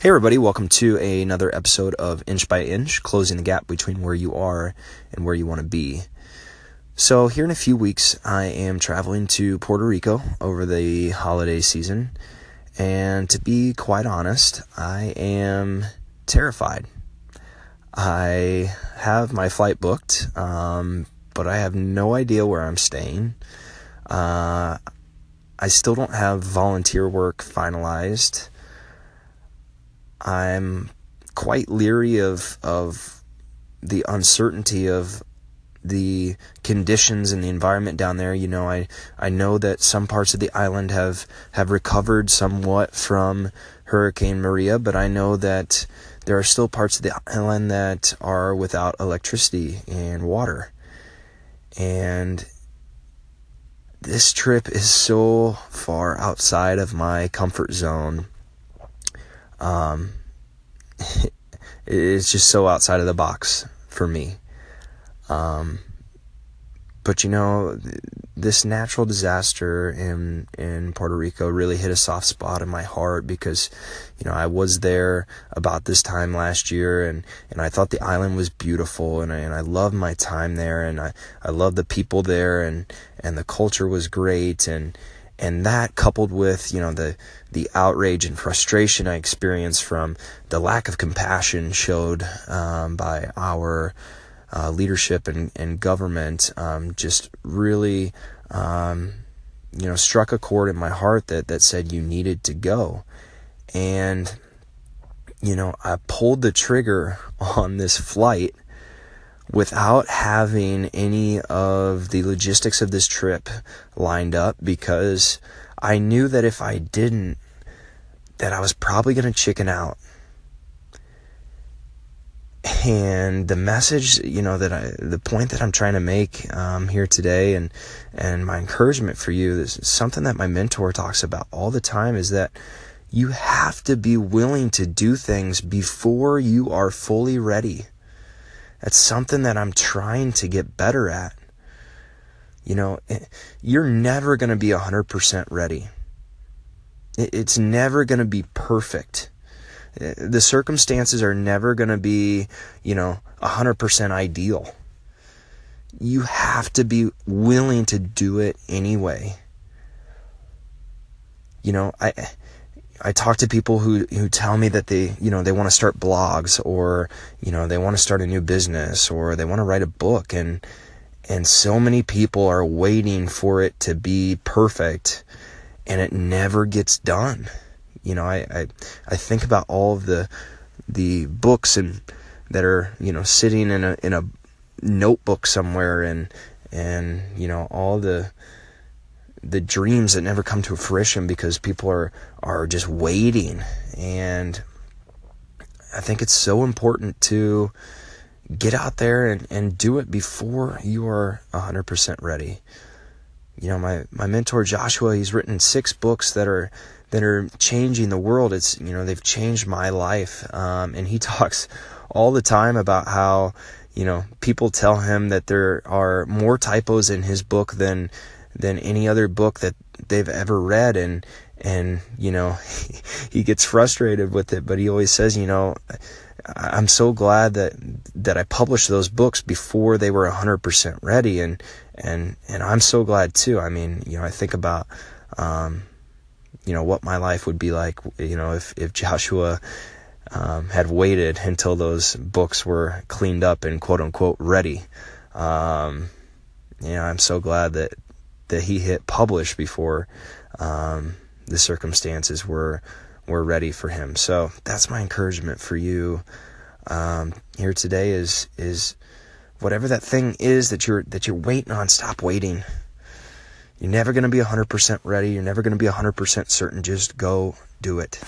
Hey, everybody, welcome to another episode of Inch by Inch, closing the gap between where you are and where you want to be. So, here in a few weeks, I am traveling to Puerto Rico over the holiday season. And to be quite honest, I am terrified. I have my flight booked, um, but I have no idea where I'm staying. Uh, I still don't have volunteer work finalized. I'm quite leery of of the uncertainty of the conditions and the environment down there. You know, I I know that some parts of the island have have recovered somewhat from Hurricane Maria, but I know that there are still parts of the island that are without electricity and water. And this trip is so far outside of my comfort zone um, it's just so outside of the box for me. Um, but you know, this natural disaster in in Puerto Rico really hit a soft spot in my heart because, you know, I was there about this time last year and, and I thought the island was beautiful and I, and I loved my time there and I, I loved the people there and, and the culture was great and, and that coupled with you know the the outrage and frustration I experienced from the lack of compassion showed um, by our uh, leadership and, and government um, just really um, you know struck a chord in my heart that that said you needed to go. And you know I pulled the trigger on this flight without having any of the logistics of this trip lined up because I knew that if I didn't, that I was probably going to chicken out. And the message, you know, that I, the point that I'm trying to make um, here today, and and my encouragement for you is something that my mentor talks about all the time is that you have to be willing to do things before you are fully ready. That's something that I'm trying to get better at. You know, eh, you're never going to be 100% ready. It's never going to be perfect. Eh, the circumstances are never going to be, you know, 100% ideal. You have to be willing to do it anyway. You know, I I talk to people who, who tell me that they, you know, they want to start blogs or, you know, they want to start a new business or they want to write a book and, and so many people are waiting for it to be perfect and it never gets done. You know, I, I, I think about all of the, the books and that are, you know, sitting in a, in a notebook somewhere and, and, you know, all the, the dreams that never come to fruition because people are are just waiting and I think it's so important to get out there and, and do it before you are 100% ready. You know, my, my mentor Joshua, he's written six books that are that are changing the world. It's you know they've changed my life, um, and he talks all the time about how you know people tell him that there are more typos in his book than than any other book that they've ever read and and you know he gets frustrated with it but he always says you know I'm so glad that that I published those books before they were 100% ready and and and I'm so glad too. I mean you know I think about um, you know what my life would be like you know if if Joshua um, had waited until those books were cleaned up and quote unquote ready. Um, you know I'm so glad that that he hit publish before um, the circumstances were were ready for him. So that's my encouragement for you um, here today. Is is whatever that thing is that you're that you're waiting on. Stop waiting. You're never going to be 100% ready. You're never going to be 100% certain. Just go do it.